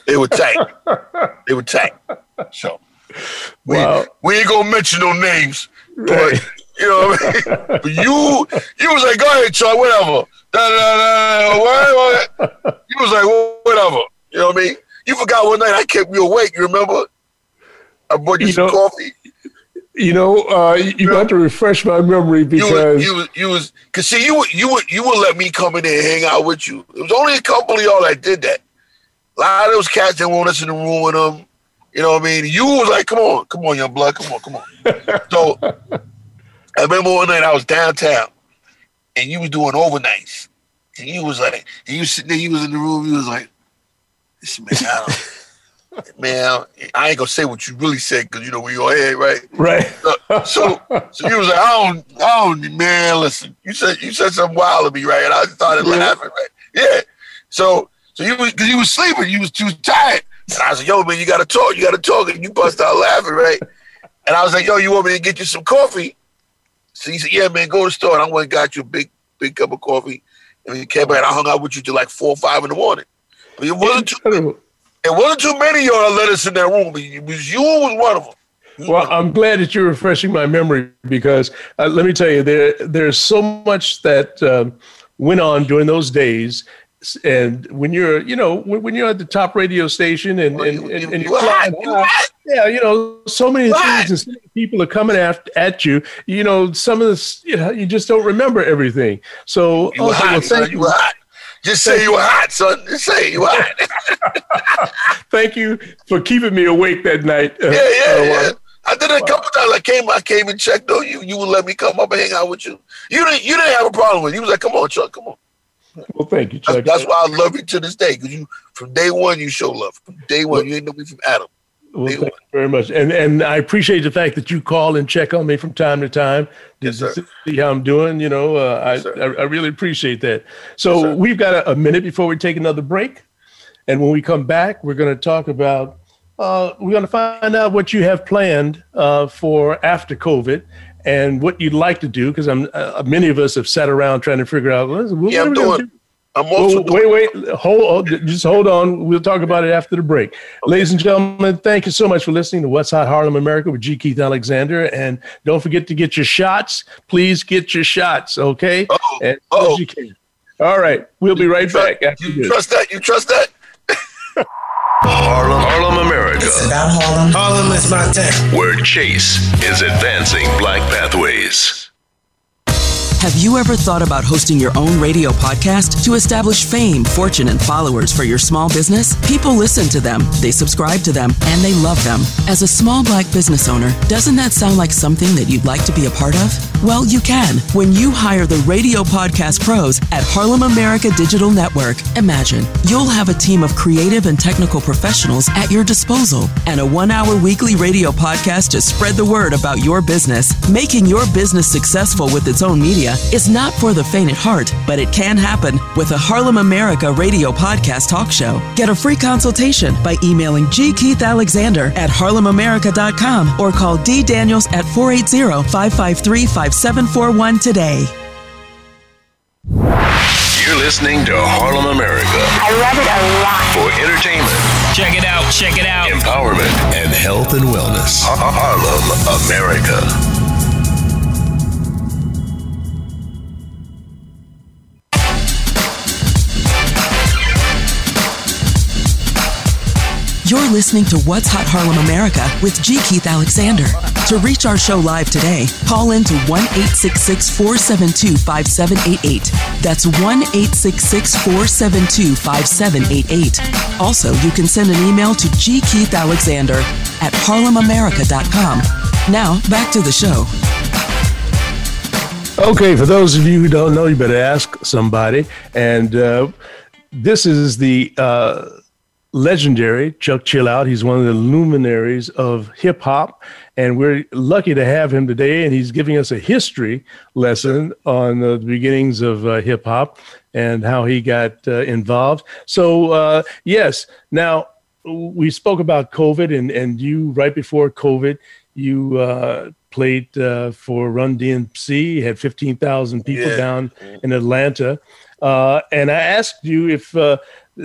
Speaker 3: It would tank. it (laughs) would tank. So we, wow. we ain't gonna mention no names, but right. you know what I mean? (laughs) But you you was like, go ahead, Chuck, whatever. Da, da, da, what, what? You was like, whatever. You know what I mean? You forgot one night I kept you awake, you remember? I brought you, you some know, coffee.
Speaker 2: You know, uh, you, had have to refresh my memory because
Speaker 3: you was, you you was cause see you would you would you would let me come in and hang out with you. It was only a couple of y'all that did that. A lot of those cats that want us in the room with them. You know what I mean? You was like, come on, come on, young blood, come on, come on. (laughs) so I remember one night I was downtown and you was doing overnights. And you was like, and you sitting there, you was in the room, you was like, this man, I (laughs) man, I ain't gonna say what you really said because you know where your head, right?
Speaker 2: Right. So,
Speaker 3: so, so you was like, I don't, I don't, man, listen, you said you said something wild to me, right? And I started yeah. laughing, right? Yeah. So so you because you was sleeping, you was too tired. And I was like, yo, man, you gotta talk, you gotta talk. And you bust out laughing, right? And I was like, yo, you want me to get you some coffee? So he said, Yeah, man, go to the store. And I went and got you a big, big cup of coffee. And he came back and I hung out with you till like four or five in the morning. But it wasn't too it wasn't too many of y'all let us in that room. It was you was one of them.
Speaker 2: Well, I'm glad that you're refreshing my memory because uh, let me tell you, there there's so much that um, went on during those days and when you're you know when, when, you're at the top radio station and and, and, and you're flying high, yeah you know so many what? things and people are coming at at you you know some of this you know you just don't remember everything so
Speaker 3: you also, hot, well, you, you hot. just say you were hot son just say you were hot
Speaker 2: (laughs) thank you for keeping me awake that night
Speaker 3: yeah yeah, uh, yeah. Uh, I did it a uh, couple times. I came, I came and checked. Though you, you would let me come up and hang out with you. You didn't, you didn't have a problem with. It. You was like, "Come on, Chuck, come on."
Speaker 2: Well, thank you, Chuck. That's,
Speaker 3: that's why I love you to this day because you, from day one, you show love. From day one, well, you ain't know me from Adam.
Speaker 2: Well, thank you very much, and and I appreciate the fact that you call and check on me from time to time to, yes, see how I'm doing. You know, uh, I, yes, I, I really appreciate that. So yes, we've got a, a, minute before we take another break, and when we come back, we're going to talk about uh, we're going to find out what you have planned uh, for after COVID, and what you'd like to do, because I'm uh, many of us have sat around trying to figure out. what yeah, I'm doing. I'm also well, wait, wait, hold, oh, just hold on. We'll talk about it after the break, okay. ladies and gentlemen. Thank you so much for listening to What's Hot Harlem America with G. Keith Alexander, and don't forget to get your shots. Please get your shots, okay? Oh, oh. All right, we'll be right you back. Trust,
Speaker 3: you trust that? You trust that?
Speaker 6: Harlem, Harlem, America. It's about Harlem. Harlem is my town. Where Chase is advancing black pathways. Have you ever thought about hosting your own radio podcast to establish fame, fortune, and followers for your small business? People listen to them, they subscribe to them, and they love them. As a small black business owner, doesn't that sound like something that you'd like to be a part of? Well, you can when you hire the radio podcast pros at Harlem America Digital Network. Imagine you'll have a team of creative and technical professionals at your disposal and a one hour weekly radio podcast to spread the word about your business, making your business successful with its own media is not for the faint at heart, but it can happen with a Harlem America radio podcast talk show. Get a free consultation by emailing G. Keith Alexander at harlemamerica.com or call D. Daniels at 480 553 5741 today. You're listening to Harlem America.
Speaker 7: I love it a lot.
Speaker 6: For entertainment.
Speaker 8: Check it out, check it out.
Speaker 6: Empowerment and health and wellness. Harlem America. You're listening to What's Hot Harlem America with G. Keith Alexander. To reach our show live today, call in to 1 472 5788. That's 1 472 5788. Also, you can send an email to G. Keith Alexander at harlemamerica.com. Now, back to the show.
Speaker 2: Okay, for those of you who don't know, you better ask somebody. And uh, this is the. Uh, legendary Chuck Chillout. He's one of the luminaries of hip hop, and we're lucky to have him today. And he's giving us a history lesson on the beginnings of uh, hip hop and how he got uh, involved. So, uh, yes, now we spoke about COVID, and and you right before COVID, you. Uh, played uh, for Run DMC, had 15,000 people yeah. down in Atlanta. Uh, and I asked you if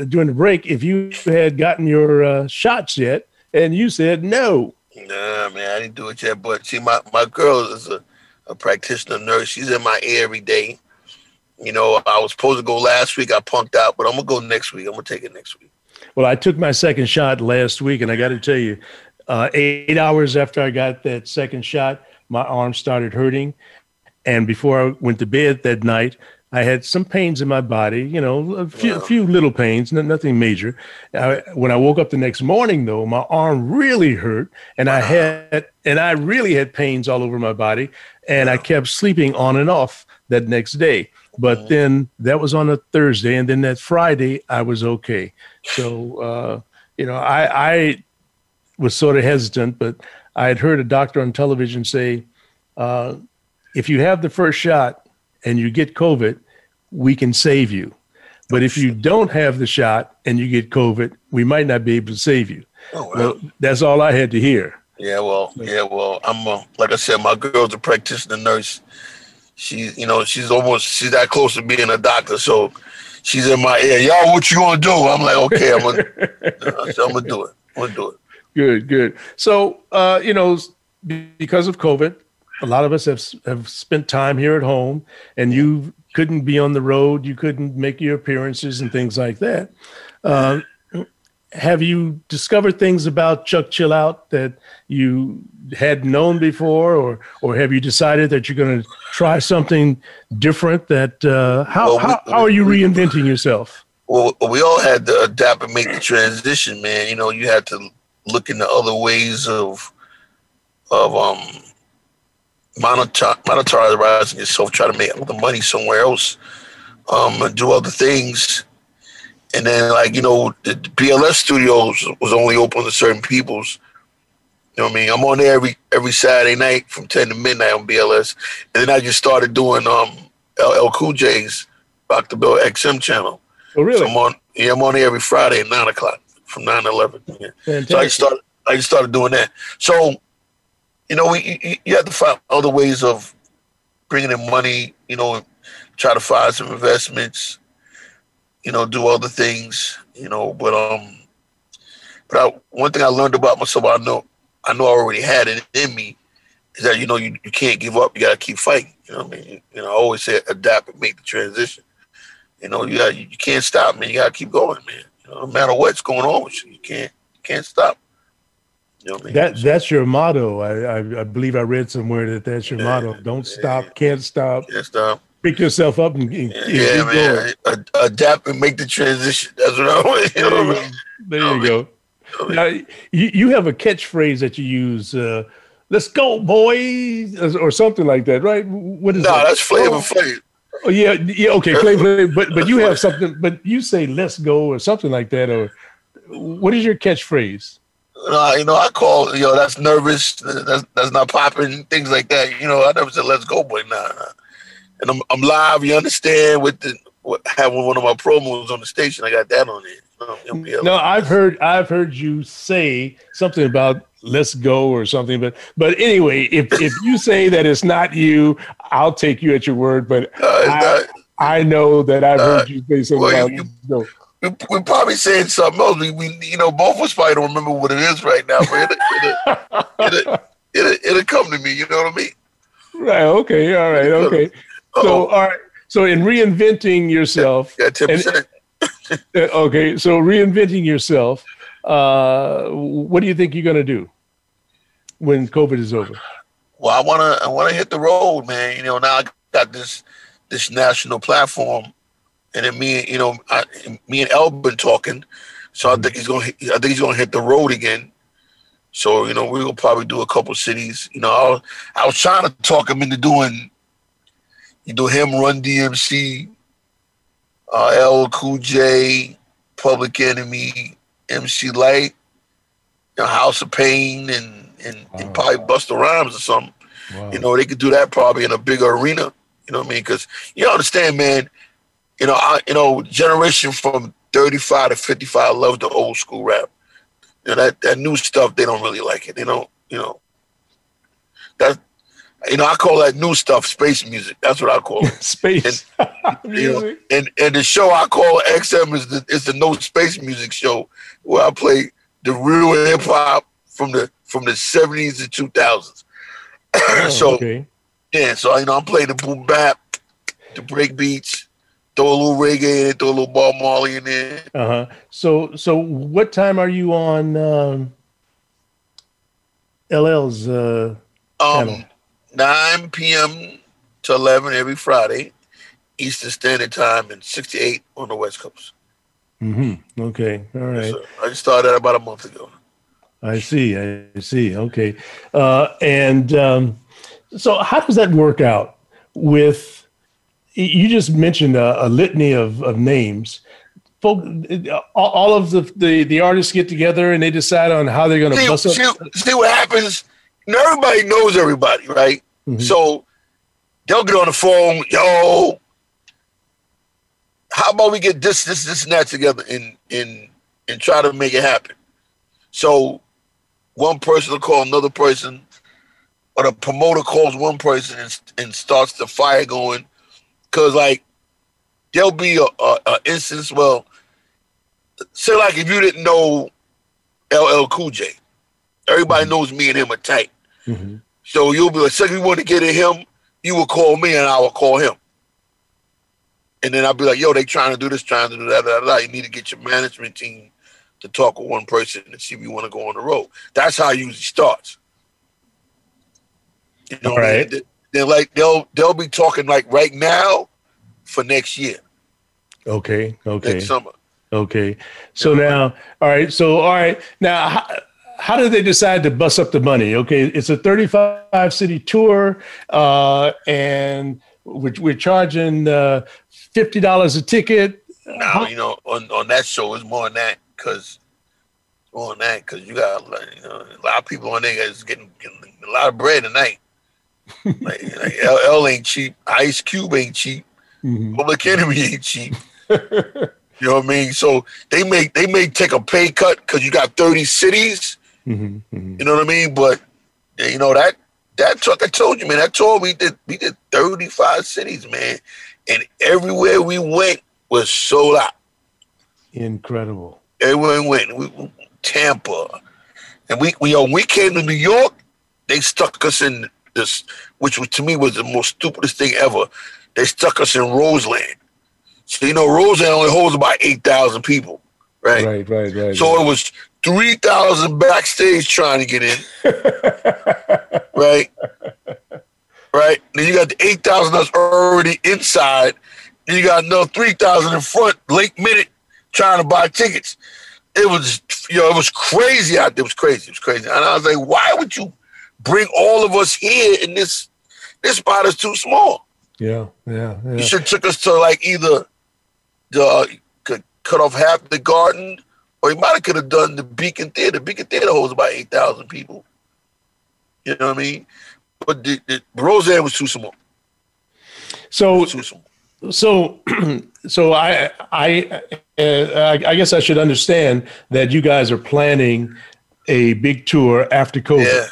Speaker 2: during the break if you had gotten your uh, shots yet, and you said no. Nah,
Speaker 3: man, I didn't do it yet. But see, my my girl is a, a practitioner nurse. She's in my ear every day. You know, I was supposed to go last week. I punked out, but I'm gonna go next week. I'm gonna take it next week.
Speaker 2: Well, I took my second shot last week, and I got to tell you, uh, eight hours after I got that second shot, my arm started hurting. And before I went to bed that night, I had some pains in my body, you know, a few, wow. few little pains, no, nothing major. I, when I woke up the next morning, though, my arm really hurt, and wow. I had and I really had pains all over my body, and wow. I kept sleeping on and off that next day. But then that was on a Thursday, and then that Friday I was okay. So uh, you know, I, I was sort of hesitant, but I had heard a doctor on television say, uh, "If you have the first shot." and you get COVID, we can save you. But if you don't have the shot and you get COVID, we might not be able to save you. Oh, well, that's all I had to hear.
Speaker 3: Yeah, well, yeah, well, I'm like I said, my girl's a practitioner nurse. She, you know, she's almost she's that close to being a doctor, so she's in my ear. Y'all, what you gonna do? I'm like, okay, I'm gonna, I'm gonna do it. I'm gonna do it.
Speaker 2: Good, good. So, uh, you know, because of COVID, a lot of us have have spent time here at home, and you couldn't be on the road, you couldn't make your appearances and things like that. Uh, have you discovered things about Chuck Chillout that you had known before, or or have you decided that you're going to try something different? That uh, how, well, we, how, how are you reinventing yourself?
Speaker 3: Well, we all had to adapt and make the transition, man. You know, you had to look into other ways of of um monetize, monetizing yourself, try to make the money somewhere else, um, and do other things. And then, like you know, the BLS studios was only open to certain people's. You know what I mean? I'm on there every every Saturday night from ten to midnight on BLS, and then I just started doing um LL Cool J's Dr. Bill XM channel.
Speaker 2: Oh, really?
Speaker 3: So I'm on, yeah, I'm on there every Friday at nine o'clock from nine to eleven. Yeah. So I started, I just started doing that. So you know, we, you, you have to find other ways of bringing in money, you know, try to find some investments, you know, do other things, you know, but, um, but I, one thing I learned about myself, I know, I know I already had it in me is that, you know, you, you can't give up. You got to keep fighting. You know I mean? You, you, know, I always say adapt and make the transition. You know, you got, you, you can't stop, man. You got to keep going, man. You know, no matter what's going on with you, you can't, you can't stop
Speaker 2: that that's your motto. I, I, I believe I read somewhere that that's your yeah, motto. Don't stop, can't stop.
Speaker 3: Can't stop.
Speaker 2: Pick yourself up and, and yeah,
Speaker 3: man. Going. Adapt and make the transition. That's what I want.
Speaker 2: You mean? There you, go. You, now, you, you have a catchphrase that you use. Uh, Let's go, boys, or something like that, right? What
Speaker 3: is no, that? that's Flavor oh.
Speaker 2: flavor. Oh, yeah, yeah, okay,
Speaker 3: Flavor
Speaker 2: Flav. But but you have something. But you say "Let's go" or something like that. Or what is your catchphrase?
Speaker 3: You uh, know, I, you know, I call, you know, that's nervous, that's, that's not popping, things like that. You know, I never said, let's go, boy. Nah, And I'm, I'm live, you understand, with the, what, having one of my promos on the station. I got that on
Speaker 2: it. no, I've heard I've heard you say something about let's go or something, but but anyway, if if you say that it's not you, I'll take you at your word. But uh, I, not, I, know that I've uh, heard you say something well, about you, let's go
Speaker 3: we, we're probably saying something else. We, we, you know, both of us probably don't remember what it is right now, but it'll, it'll, it'll, it'll come to me. You know what I mean?
Speaker 2: Right. Okay. All right. Okay. Uh-oh. So, all right. So, in reinventing yourself, yeah, yeah percent (laughs) uh, okay. So, reinventing yourself. Uh, what do you think you're going to do when COVID is over?
Speaker 3: Well, I want to. I want to hit the road, man. You know, now I got this this national platform and then me, you know, I, me and El been talking, so I think he's gonna, I think he's gonna hit the road again. So you know, we're gonna probably do a couple cities. You know, I was, I was trying to talk him into doing, you know, him Run DMC, uh, LL Cool J, Public Enemy, MC Lyte, you know, House of Pain, and and, and probably Busta Rhymes or something. Wow. You know, they could do that probably in a bigger arena. You know what I mean? Because you understand, man. You know, I, you know, generation from 35 to 55 love the old school rap. You know, that, that new stuff, they don't really like it. They don't, you know. That you know, I call that new stuff space music. That's what I call it. (laughs)
Speaker 2: space and, (laughs)
Speaker 3: music. Know, and and the show I call XM is the is the no space music show where I play the real hip hop from the from the seventies to two thousands. Oh, (coughs) so okay. yeah, so you know I play the boom bap, the break beats, throw a little reggae in it, throw a little Bob Marley in there.
Speaker 2: Uh huh. So, so what time are you on um, LL's uh,
Speaker 3: um, channel? 9 p.m. to 11 every Friday, Eastern Standard Time, and 68 on the West Coast.
Speaker 2: Mm-hmm. Okay. All right. So I
Speaker 3: started about a month ago.
Speaker 2: I see. I see. Okay. Uh, and um, so, how does that work out with? you just mentioned a, a litany of, of names. Folk, all of the, the, the artists get together and they decide on how they're going to bust up.
Speaker 3: See, see, what happens? Everybody knows everybody, right? Mm-hmm. So they'll get on the phone, yo. How about we get this, this, this, and that together and and and try to make it happen? So one person will call another person, or the promoter calls one person and, and starts the fire going Cause like there'll be a, a, a instance. Well, say like if you didn't know LL Cool J, everybody mm-hmm. knows me and him are tight. Mm-hmm. So you'll be like, second you want to get at him, you will call me and I will call him. And then I'll be like, yo, they trying to do this, trying to do that, blah, blah. You need to get your management team to talk with one person and see if you want to go on the road. That's how it usually starts.
Speaker 2: You know, All
Speaker 3: right.
Speaker 2: I mean?
Speaker 3: they're like they'll they'll be talking like right now for next year.
Speaker 2: Okay. Okay.
Speaker 3: Next summer.
Speaker 2: Okay. So yeah. now, all right. So all right. Now, how, how did they decide to bust up the money? Okay, it's a 35 city tour, uh, and we're, we're charging uh, fifty dollars a ticket.
Speaker 3: No, you know, on, on that show it's more than that because on that because you got you know, a lot of people on there is getting, getting a lot of bread tonight like, like ain't cheap. Ice Cube ain't cheap. Mm-hmm. Public Enemy ain't cheap. you know what I mean? So they may they may take a pay cut because you got thirty cities. Mm-hmm. Mm-hmm. You know what I mean? But you know that that truck I told you, man. That told we did we did thirty five cities, man, and everywhere we went was sold out.
Speaker 2: Incredible.
Speaker 3: Everywhere we went, we, Tampa, and we we uh, we came to New York. They stuck us in this, which was, to me was the most stupidest thing ever. They stuck us in Roseland. So you know, Roseland only holds about eight thousand people, right? Right, right, right. So right. it was three thousand backstage trying to get in, (laughs) right? Right. Then you got the eight thousand that's already inside. you got another three thousand in front, late minute, trying to buy tickets. It was, you know, it was crazy out there. It was crazy. It was crazy. And I was like, why would you bring all of us here in this this spot is too small.
Speaker 2: Yeah, yeah.
Speaker 3: yeah.
Speaker 2: You
Speaker 3: should took us to like either the uh, could cut off half the garden, or you might have could have done the Beacon Theater. Beacon Theater holds about eight thousand people. You know what I mean? But the, the Roseanne was too small.
Speaker 2: So too small. So, (clears throat) so I, I, uh, I guess I should understand that you guys are planning a big tour after COVID.
Speaker 3: Yeah.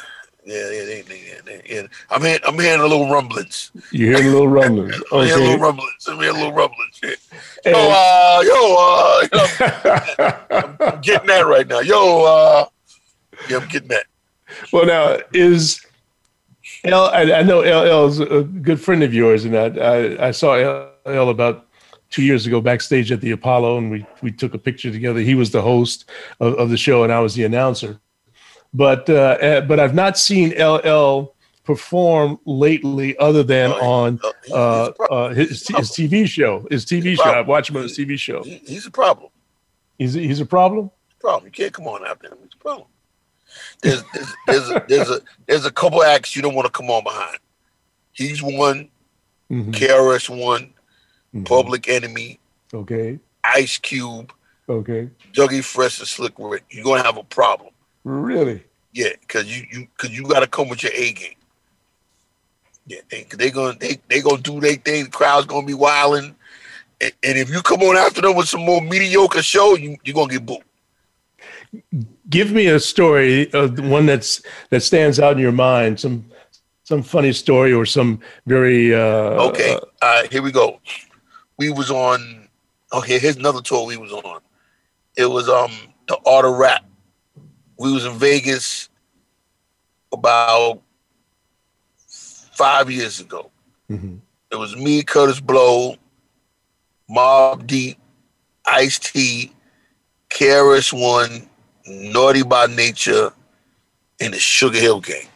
Speaker 3: Yeah, yeah, yeah, yeah. I'm hearing, I'm hearing a little rumblings. You hear little rumblings?
Speaker 2: (laughs) I'm hearing little rumblings.
Speaker 3: I'm hearing little rumblings. Yeah. Yo, uh, yo, uh, I'm, (laughs) I'm getting that right now. Yo, uh, yeah, I'm getting that. Well,
Speaker 2: now is L. I, I know LL is a good friend of yours, and I I, I saw LL about two years ago backstage at the Apollo, and we we took a picture together. He was the host of, of the show, and I was the announcer but uh, eh, but I've not seen LL perform lately other than oh, on uh, uh, uh, his, his, TV show. His TV show. I watch him on his TV show.
Speaker 3: He, he's a problem.
Speaker 2: He's a, he's a problem.
Speaker 3: Problem. You can't come on out there. It's a problem. There's there's there's, a, there's a there's a couple acts you don't want to come on behind. He's one. Mm-hmm. KRS One. Mm-hmm. Public Enemy.
Speaker 2: Okay.
Speaker 3: Ice Cube.
Speaker 2: Okay.
Speaker 3: Dougie Fresh and Slick Rick. You're gonna have a problem.
Speaker 2: Really?
Speaker 3: Yeah, because you you because you got to come with your A game. Yeah, they they gonna they they gonna do their thing. The crowd's gonna be wilding, and, and, if you come on after them with some more mediocre show, you you gonna get booed.
Speaker 2: Give me a story, uh, one that's that stands out in your mind. Some some funny story or some very uh,
Speaker 3: okay. Uh, here we go. We was on. Okay, oh, here's another tour we was on. It was um the art of rap we was in Vegas about five years ago. Mm-hmm. It was me, Kurtis Blow, Mobb Deep, Ice T, KRS One, Naughty by Nature, and the Sugar Hill Gang.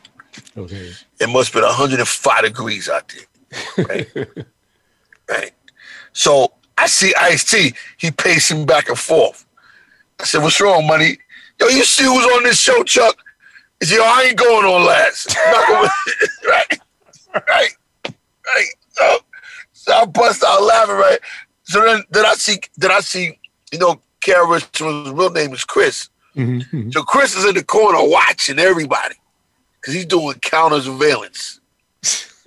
Speaker 3: Okay. It must have been 105 degrees out there. Right. (laughs) right. So I see Ice T, he pacing back and forth. I said, What's wrong, money? Yo, you see who's on this show, Chuck? Is yo, I ain't going on last. (laughs) right, right, right. So, so I bust out laughing, right? So then, then I see, then I see, you know, Kara Richards' real name is Chris. Mm-hmm. So Chris is in the corner watching everybody because he's doing counter surveillance. (laughs)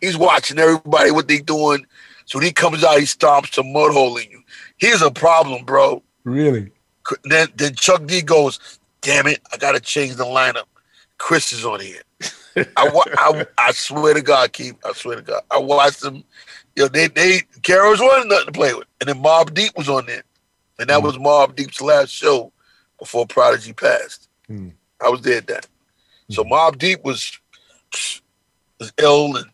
Speaker 3: he's watching everybody what they doing. So when he comes out, he stomps a mud hole in you. Here's a problem, bro.
Speaker 2: Really?
Speaker 3: Then then Chuck D goes, "Damn it, I gotta change the lineup. Chris is on here." I, I I swear to God, keep I swear to God, I watched them. You know, they they Carol's wasn't nothing to play with, and then Mobb Deep was on there, and that mm. was Mobb Deep's last show before Prodigy passed. Mm. I was there then, mm. so hmm. Mobb Deep was was ill and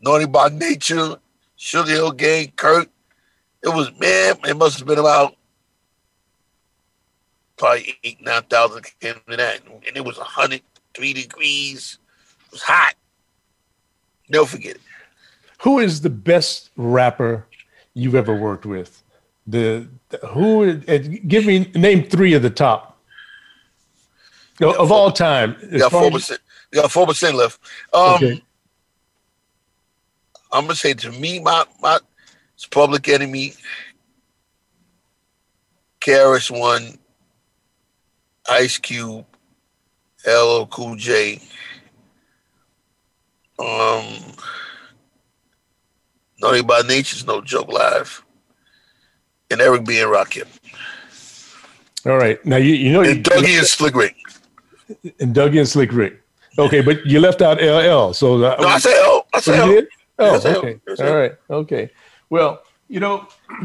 Speaker 3: naughty by nature. Sugar Hill Gang, Kurt. It was man. It must have been about probably eight, nine thousand came to that. And it was hundred three degrees. It was hot. Don't forget it.
Speaker 2: Who is the best rapper you've ever worked with? The, the who? give me name three of the top
Speaker 3: of
Speaker 2: four, all time.
Speaker 3: You got four percent. You got four percent left. Um, okay. I'm gonna say to me, my my Public Enemy, KRS One, Ice Cube, LL Cool J, um, Naughty by Nature's No Joke Live, and Eric B. and Rakim.
Speaker 2: All right. Now, you, you know. And
Speaker 3: Dougie you and Slick Rick.
Speaker 2: And Dougie and Slick Rick. Okay, but you left out LL. So
Speaker 3: no,
Speaker 2: I said L. I said oh, L. Oh, yes, okay. All right. Okay. Well, you know, (clears throat)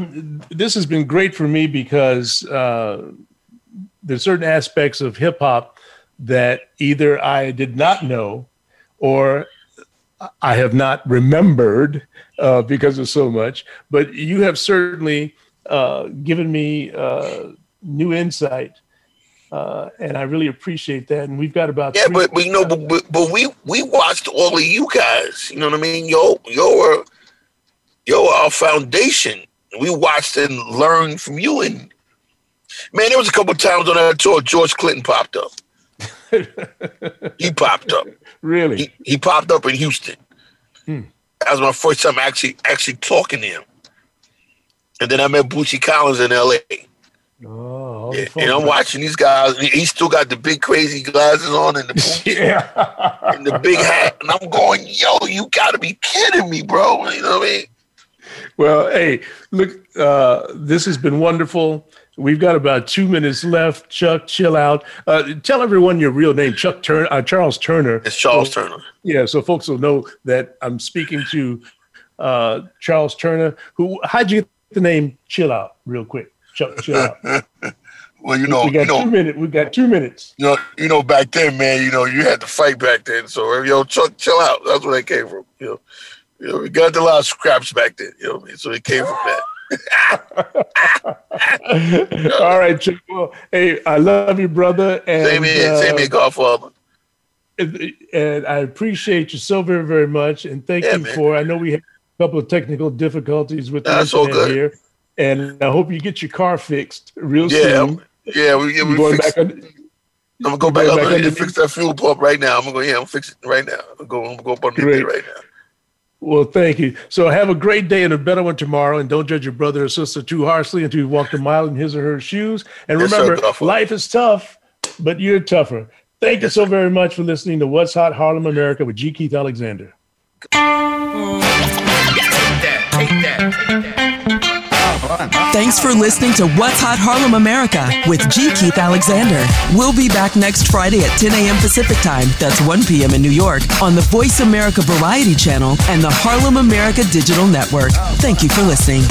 Speaker 2: this has been great for me because uh, there's certain aspects of hip hop that either I did not know or I have not remembered uh, because of so much, but you have certainly uh, given me uh, new insight, uh, and I really appreciate that. And we've got about
Speaker 3: yeah, but, we you know, but, but, but, we we watched all of you guys. You know what I mean? Yo, yo, were, uh, yo, our foundation. We watched and learned from you, and Man, there was a couple times on that tour George Clinton popped up. (laughs) he popped up.
Speaker 2: Really? He,
Speaker 3: he popped up in Houston. Hmm. That was my first time actually actually talking to him. And then I met Bootsy Collins in LA.
Speaker 2: Oh, yeah,
Speaker 3: and I'm watching these guys. He still got the big crazy glasses on and the (laughs) boots yeah. and the big hat, and I'm going, "Yo, you got to be kidding me, bro!" You know what I mean?
Speaker 2: Well, hey, look, uh, this has been wonderful. We've got about two minutes left. Chuck, chill out. Uh, tell everyone your real name, Chuck Turner, uh, Charles Turner.
Speaker 3: It's Charles so, Turner.
Speaker 2: Yeah, so folks will know that I'm speaking to uh, Charles Turner. Who? How'd you get the name? Chill out, real quick. Chuck, chill out.
Speaker 3: (laughs) well, you know,
Speaker 2: we got
Speaker 3: you know,
Speaker 2: two minutes. We got two minutes.
Speaker 3: You know, you know, back then, man, you know, you had to fight back then. So, yo, Chuck, chill out. That's where that came from. You know, you know, we got a lot of scraps back then. You know, what I mean? so it came from that. (laughs)
Speaker 2: All right, Chip. Well, hey, I love you, brother.
Speaker 3: And, same here, uh, same here, Godfather.
Speaker 2: And I appreciate you so very, very much. And thank yeah, you man. for. I know we had a couple of technical difficulties with
Speaker 3: That's the internet here,
Speaker 2: and I hope you get your car fixed real yeah,
Speaker 3: soon. Yeah, we, yeah, we going back. I'm gonna go back, back up and fix that fuel pump right now. I'm gonna go. Yeah, I'm fixing it right now. I'm gonna go. I'm gonna go up on the right now.
Speaker 2: Well, thank you. So have a great day and a better one tomorrow. And don't judge your brother or sister too harshly until you walk a mile in his or her shoes. And remember, life is tough, but you're tougher. Thank you so very much for listening to What's Hot Harlem America with G. Keith Alexander. Take that,
Speaker 6: take that, take that. Thanks for listening to What's Hot Harlem America with G. Keith Alexander. We'll be back next Friday at 10 a.m. Pacific Time, that's 1 p.m. in New York, on the Voice America Variety Channel and the Harlem America Digital Network. Thank you for listening.